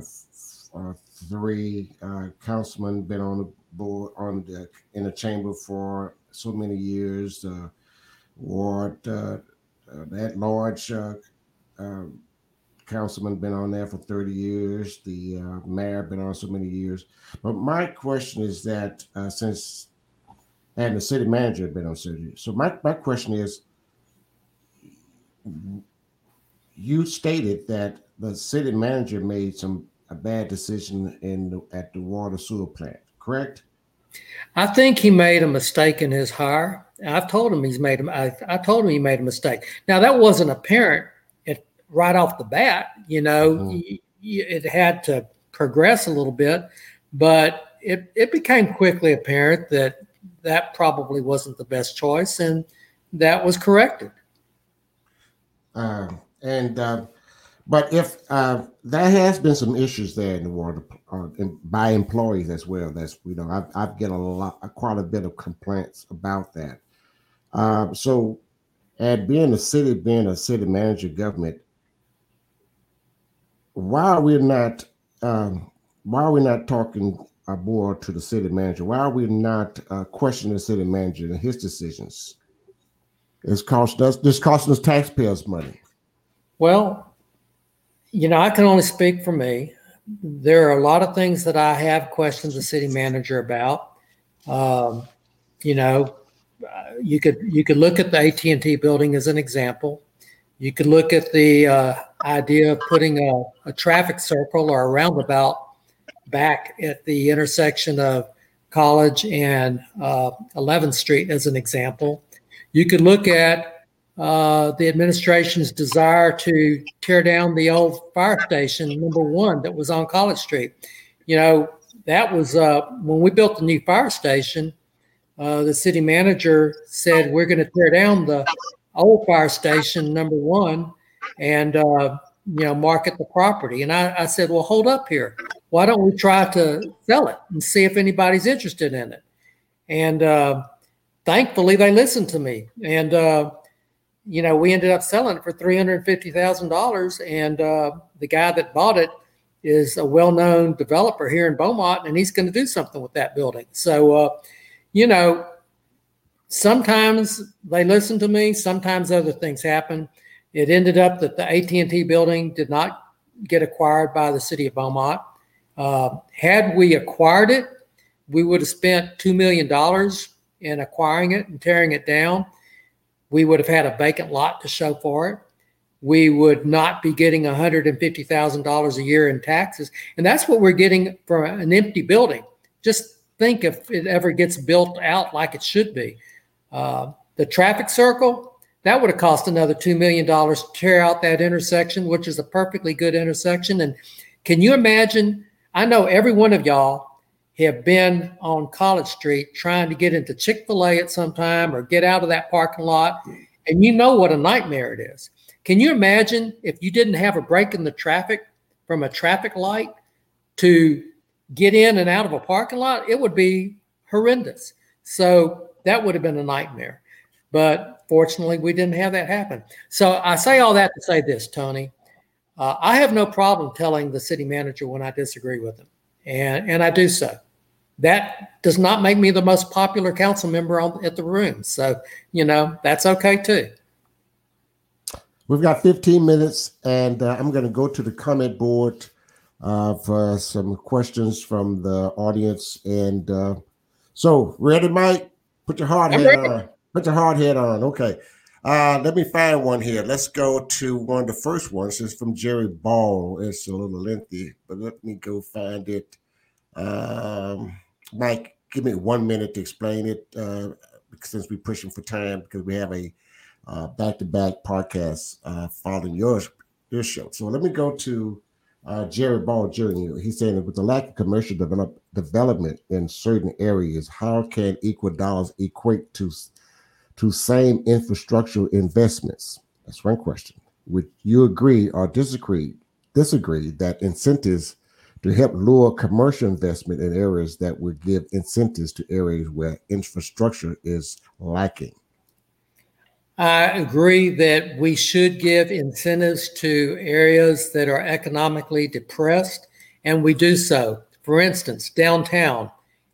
S1: uh, three uh, councilman been on the board on the in the chamber for so many years. Uh, Ward uh, uh, that large uh, uh, councilman been on there for 30 years. The uh, mayor been on so many years. But my question is that uh, since and the city manager had been on city, so my, my question is, you stated that the city manager made some a bad decision in the, at the water sewer plant, correct?
S4: I think he made a mistake in his hire. I've told him he's made a, I, I told him he made a mistake. Now that wasn't apparent at, right off the bat. You know,
S1: Mhm.
S4: y- it had to progress a little bit, but it it became quickly apparent that that probably wasn't the best choice, and that was corrected.
S1: Uh, and uh, but if uh, there has been some issues there in the world uh, by employees as well. That's you know I've I've get a lot quite a bit of complaints about that. Uh, so, at being a city, being a city manager government, why are we not um, why are we not talking our board to the city manager? Why are we not uh, questioning the city manager and his decisions? It's cost us this costing us taxpayers money.
S4: Well, you know, I can only speak for me. There are a lot of things that I have questioned the city manager about. Um, you know, uh, you could you could look at the AT and T building as an example. You could look at the uh, idea of putting a, a traffic circle or a roundabout back at the intersection of College and uh, 11th Street as an example. You could look at uh, the administration's desire to tear down the old fire station, number one, that was on College Street. You know, that was uh, when we built the new fire station. Uh, the city manager said we're going to tear down the old fire station, number one, and uh, you know market the property. And I, I said, well, hold up here. Why don't we try to sell it and see if anybody's interested in it? And uh, thankfully, they listened to me. And you know, we ended up selling it for three hundred fifty thousand dollars, and uh, the guy that bought it is a well-known developer here in Beaumont, and he's going to do something with that building. So, uh, you know, sometimes they listen to me, sometimes other things happen. It ended up that the AT and T building did not get acquired by the city of Beaumont. Uh, had we acquired it, we would have spent two million dollars in acquiring it and tearing it down we would have had a vacant lot to show for it. We would not be getting $150,000 a year in taxes. And that's what we're getting for an empty building. Just think if it ever gets built out like it should be. Uh, the traffic circle, that would have cost another $2 million to tear out that intersection, which is a perfectly good intersection. And can you imagine? I know every one of y'all have been on College Street trying to get into Chick fil A at some time or get out of that parking lot, and you know what a nightmare it is. Can you imagine if you didn't have a break in the traffic from a traffic light to get in and out of a parking lot? It would be horrendous. So that would have been a nightmare. But fortunately, we didn't have that happen. So I say all that to say this, Tony. Uh, I have no problem telling the city manager when I disagree with him, and and I do so. That does not make me the most popular council member on, at the room. So you know that's okay too.
S1: We've got 15 minutes, and uh, I'm going to go to the comment board uh, for some questions from the audience. And uh, so, ready, Mike? Put your hard
S4: I'm
S1: head
S4: ready.
S1: on. Put your hard head on. Okay. Uh, let me find one here. Let's go to one of the first ones. It's from Jerry Ball. It's a little lengthy, but let me go find it. Um, Mike, give me one minute to explain it uh, since we're pushing for time because we have a uh, back-to-back podcast uh, following yours, your show. So let me go to uh, Jerry Ball Jr. He's saying that with the lack of commercial develop, development in certain areas, how can equal dollars equate to to same infrastructural investments? That's one question. Would you agree or disagree disagree that incentives to help lure commercial investment in areas that would give incentives to areas where infrastructure is lacking.
S4: I agree that we should give incentives to areas that are economically depressed, and we do so. For instance, downtown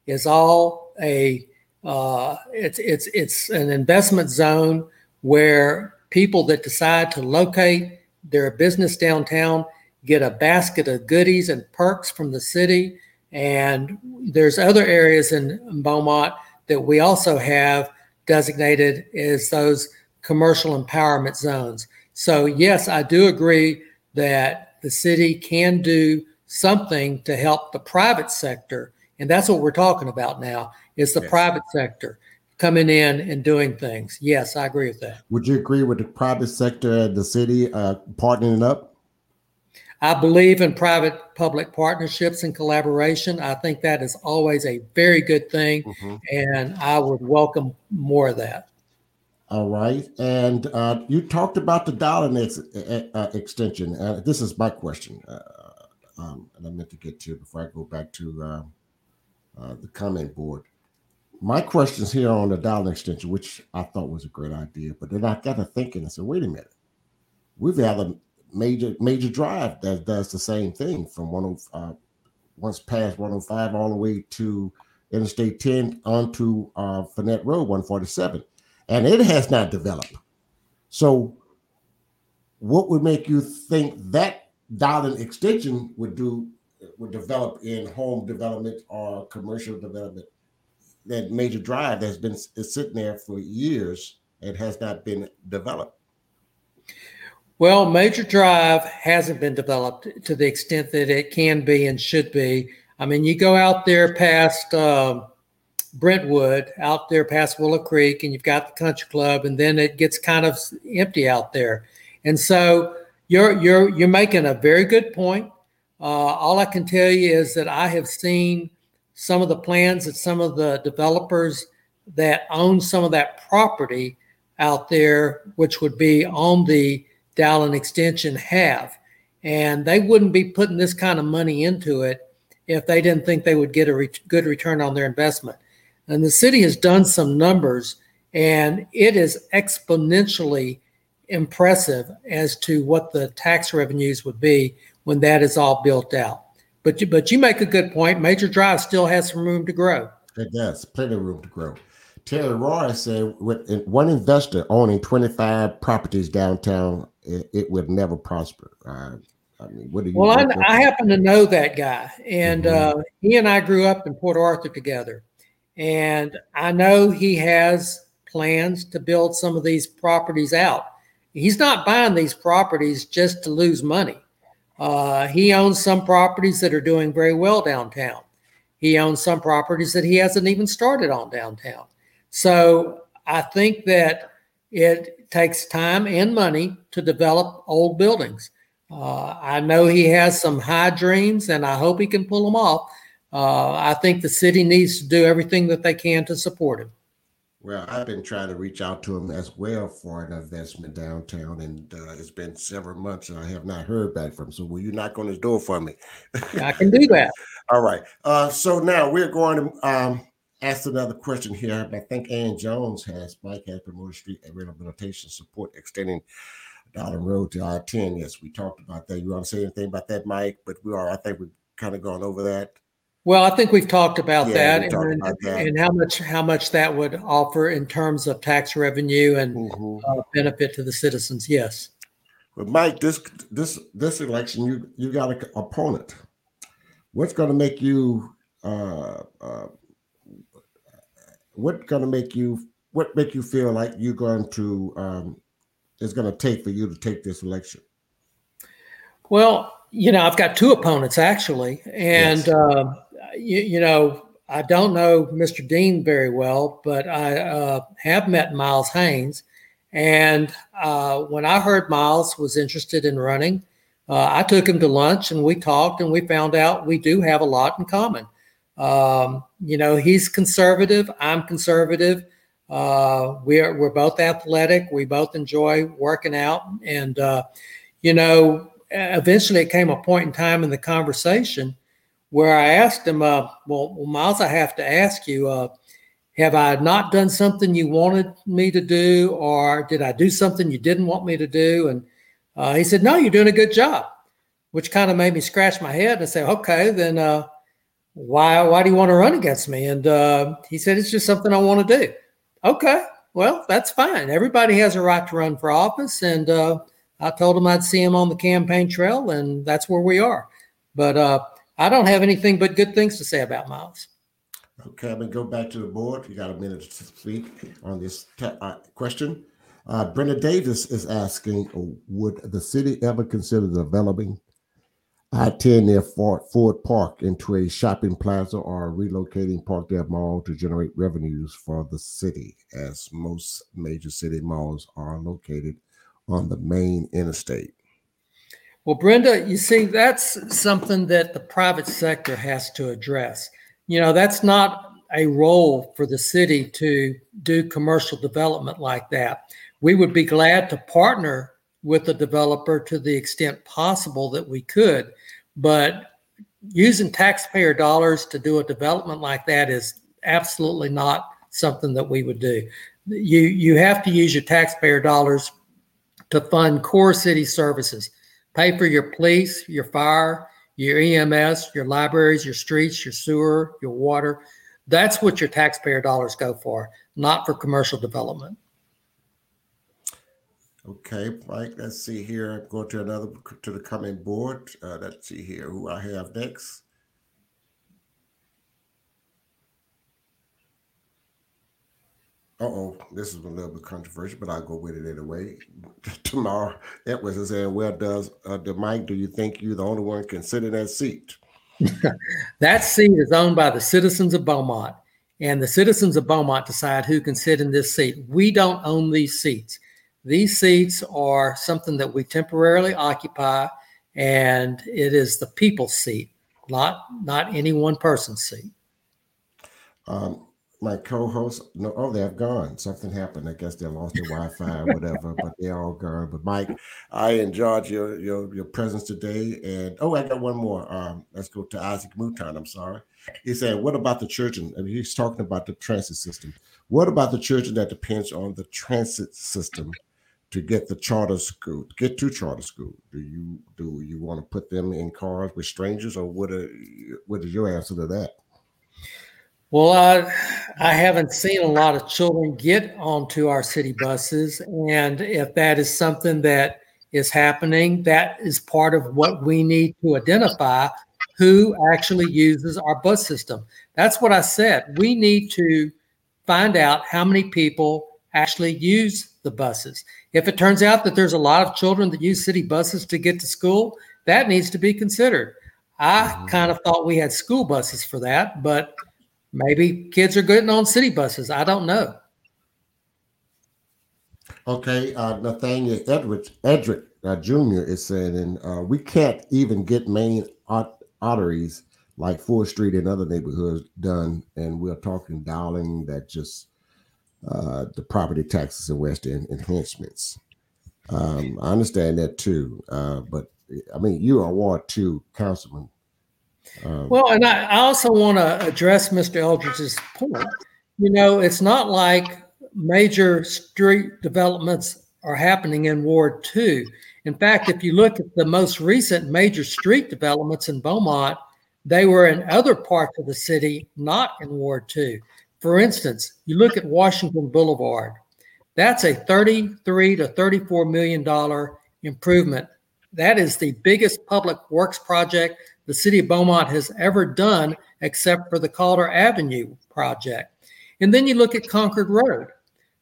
S4: is all a uh, it's it's it's an investment zone where people that decide to locate their business downtown get a basket of goodies and perks from the city. And there's other areas in Beaumont that we also have designated as those commercial empowerment zones. So, yes, I do agree that the city can do something to help the private sector. And that's what we're talking about now is the yes. private sector coming in and doing things. Yes, I agree with that.
S1: Would you agree with the private sector and the city uh, partnering up?
S4: I believe in private public partnerships and collaboration. I think that is always a very good thing, mm-hmm. and I would welcome more of that.
S1: All right. And uh, you talked about the Dowlen uh, extension. Uh, this is my question, uh, um, and I meant to get to before I go back to um, uh, the comment board. My questions here on the Dowlen extension, which I thought was a great idea, but then I got to thinking and said, wait a minute. We've had a major major drive that does the same thing from 105 uh, once past 105 all the way to Interstate 10 onto uh, Fournette Road 147, and it has not developed. So, what would make you think that Dowlen extension would do would develop in home development or commercial development? That major drive that's been sitting there for years and has not been developed.
S4: Well, Major Drive hasn't been developed to the extent that it can be and should be. I mean, you go out there past uh, Brentwood, out there past Willow Creek, and you've got the country club, and then it gets kind of empty out there. And so you're you're you're making a very good point. Uh, all I can tell you is that I have seen some of the plans that some of the developers that own some of that property out there, which would be on the Dowlen Extension have. And they wouldn't be putting this kind of money into it if they didn't think they would get a re- good return on their investment. And the city has done some numbers, and it is exponentially impressive as to what the tax revenues would be when that is all built out. But you, but you make a good point. Major Drive still has some room to grow.
S1: It does, plenty of room to grow. Terry Roy said, with one investor owning 25 properties downtown it, it would never prosper. Uh, I mean, what do you?
S4: Well, I, I, happen to know that guy, and mm-hmm. uh, he and I grew up in Port Arthur together, and I know he has plans to build some of these properties out. He's not buying these properties just to lose money. Uh, he owns some properties that are doing very well downtown. He owns some properties that he hasn't even started on downtown. So I think that it takes time and money to develop old buildings. Uh, I know he has some high dreams, and I hope he can pull them off. Uh, I think the city needs to do everything that they can to support him.
S1: Well, I've been trying to reach out to him as well for an investment downtown, and uh, it's been several months, and I have not heard back from him. So, will you knock on his door for me?
S4: I can do that. [LAUGHS]
S1: All right. Uh, so now we're going to um, ask another question here. I think Ann Jones has Mike has promoted street and rehabilitation support extending Dowlen Road to I 10. Yes, we talked about that. You want to say anything about that, Mike? But we are, I think we've kind of gone over that.
S4: Well, I think we've talked about, yeah, that, and, about that, and, how much how much that would offer in terms of tax revenue and mm-hmm. uh, benefit to the citizens. Yes.
S1: But Mike, this this this election, you you got an opponent. What's going to make you uh, uh, what going to make you what make you feel like you're going to um, is going to take for you to take this election?
S4: Well, you know, I've got two opponents actually, and yes. uh, you, you, know, I don't know Mr. Dean very well, but I uh, have met Miles Haynes, and uh, when I heard Miles was interested in running, uh, I took him to lunch and we talked, and we found out we do have a lot in common. Um, you know, he's conservative. I'm conservative. Uh, we're we're both athletic. We both enjoy working out, and uh, you know, eventually it came a point in time in the conversation where I asked him, uh, well, well, Miles, I have to ask you, uh, have I not done something you wanted me to do, or did I do something you didn't want me to do? And uh, he said, no, you're doing a good job, which kind of made me scratch my head and say, okay, then uh, why why do you want to run against me? And uh, he said, it's just something I want to do. Okay, well, that's fine. Everybody has a right to run for office, and uh, I told him I'd see him on the campaign trail, and that's where we are. But uh, I don't have anything but good things to say about Miles.
S1: Okay, I'm gonna go back to the board. You got a minute to speak on this te- uh, question. Uh, Brenda Davis is asking, would the city ever consider developing I-10 near Ford, Ford Park into a shopping plaza or relocating Parkdale Mall to generate revenues for the city, as most major city malls are located on the main interstate?
S4: Well, Brenda, you see, that's something that the private sector has to address. You know, that's not a role for the city to do commercial development like that. We would be glad to partner with the developer to the extent possible that we could, but using taxpayer dollars to do a development like that is absolutely not something that we would do. You you have to use your taxpayer dollars to fund core city services. Pay for your police, your fire, your EMS, your libraries, your streets, your sewer, your water. That's what your taxpayer dollars go for, not for commercial development.
S1: Okay, Mike, let's see here. Go to another to the coming board. Uh, let's see here who I have next. oh, this is a little bit controversial, but I'll go with it anyway. [LAUGHS] Tomorrow, Edwards is saying, "Well, does uh, the Mike? Do you think you're the only one considering that seat?" [LAUGHS]
S4: that seat is owned by the citizens of Beaumont, and the citizens of Beaumont decide who can sit in this seat. We don't own these seats. These seats are something that we temporarily occupy, and it is the people's seat, not not any one person's seat.
S1: Um, my co-host no oh they have gone. Something happened. I guess they lost their wi-fi or whatever but they're all gone. But mike i enjoyed your your your presence today and oh i got one more. Um let's go to isaac mouton. I'm sorry. He said what about the church and he's talking about the transit system. What about the church that depends on the transit system to get the charter school get to charter school do you do you want to put them in cars with strangers or what are, what is your answer to that
S4: well, I, I haven't seen a lot of children get onto our city buses. And if that is something that is happening, that is part of what we need to identify who actually uses our bus system. That's what I said. We need to find out how many people actually use the buses. If it turns out that there's a lot of children that use city buses to get to school, that needs to be considered. I mm-hmm. kind of thought we had school buses for that, but maybe kids are getting on city buses. I don't know.
S1: Okay, uh, Nathaniel Edwards, Edric uh, Jr. is saying, and uh, we can't even get main arteries like Fourth Street and other neighborhoods done, and we're talking Dowlen that just uh, the property taxes and West End enhancements. Um, I understand that too, uh, but I mean, you are Ward Two councilman.
S4: Um, well, and I, I also want to address Mr. Eldridge's point. You know, it's not like major street developments are happening in Ward 2. In fact, if you look at the most recent major street developments in Beaumont, they were in other parts of the city, not in Ward 2. For instance, you look at Washington Boulevard. That's a 33 to 34 million dollar improvement. That is the biggest public works project the city of Beaumont has ever done, except for the Calder Avenue project. And then you look at Concord Road.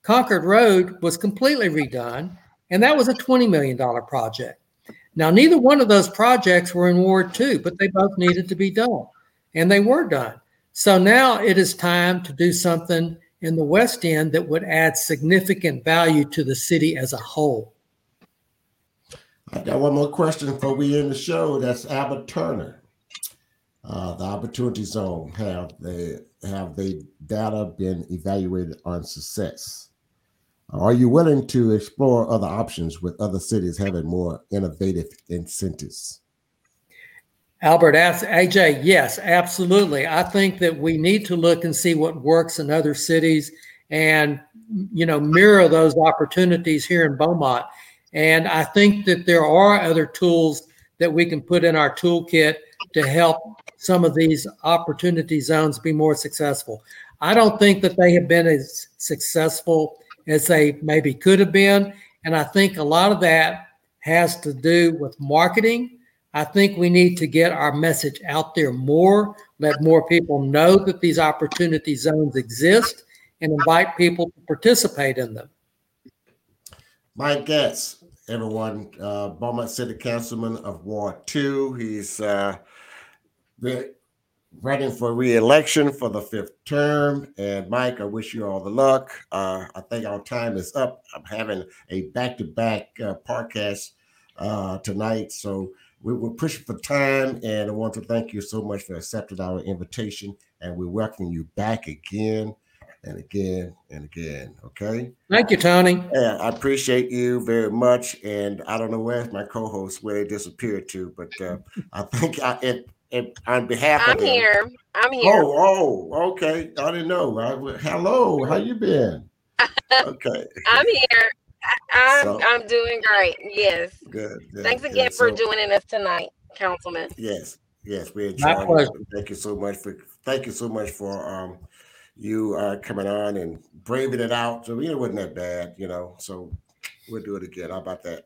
S4: Concord Road was completely redone, and that was a $20 million project. Now, neither one of those projects were in Ward 2, but they both needed to be done, and they were done. So now it is time to do something in the West End that would add significant value to the city as a whole.
S1: I got one more question before we end the show. That's Albert Turner. Uh, the opportunity zone have they have they data been evaluated on success? Are you willing to explore other options with other cities having more innovative incentives?
S4: Albert asks AJ, yes, absolutely. I think that we need to look and see what works in other cities and you know mirror those opportunities here in Beaumont. And I think that there are other tools that we can put in our toolkit to help some of these opportunity zones be more successful. I don't think that they have been as successful as they maybe could have been. And I think a lot of that has to do with marketing. I think we need to get our message out there more, let more people know that these opportunity zones exist, and invite people to participate in them.
S1: Mike Getz, everyone, uh, Beaumont City Councilman of Ward 2. He's uh, running for re-election for the fifth term. And Mike, I wish you all the luck. Uh, I think our time is up. I'm having a back-to-back uh, podcast uh, tonight, so we, we're pushing for time. And I want to thank you so much for accepting our invitation, and we welcome you back again and again and again. Okay.
S4: Thank you, Tony.
S1: Yeah, I appreciate you very much. And I don't know where my co-hosts where they disappeared to, but uh, I think I, it, it, on behalf
S2: I'm
S1: of them,
S2: here. I'm here.
S1: Oh, oh, okay. I didn't know. I, hello, how you been? [LAUGHS] Okay,
S2: I'm here. I, I'm
S1: So-
S2: I'm doing great. Yes.
S1: good. good,
S2: Thanks
S1: good.
S2: again for
S1: So-
S2: joining us tonight, Councilman.
S1: Yes, yes, we
S4: My
S1: enjoyed
S4: pleasure.
S1: it. Thank you so much for thank you so much for um you uh coming on and braving it out. So you know, it wasn't that bad, you know. So we'll do it again. How about that?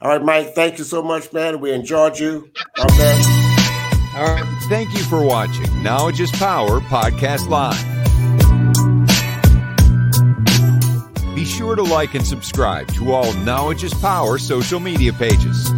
S1: All right, Mike. Thank you so much, man. We enjoyed you. God bless.
S4: All right.
S3: Thank you for watching Knowledge is Power Podcast Live. Be sure to like and subscribe to all Knowledge is Power social media pages.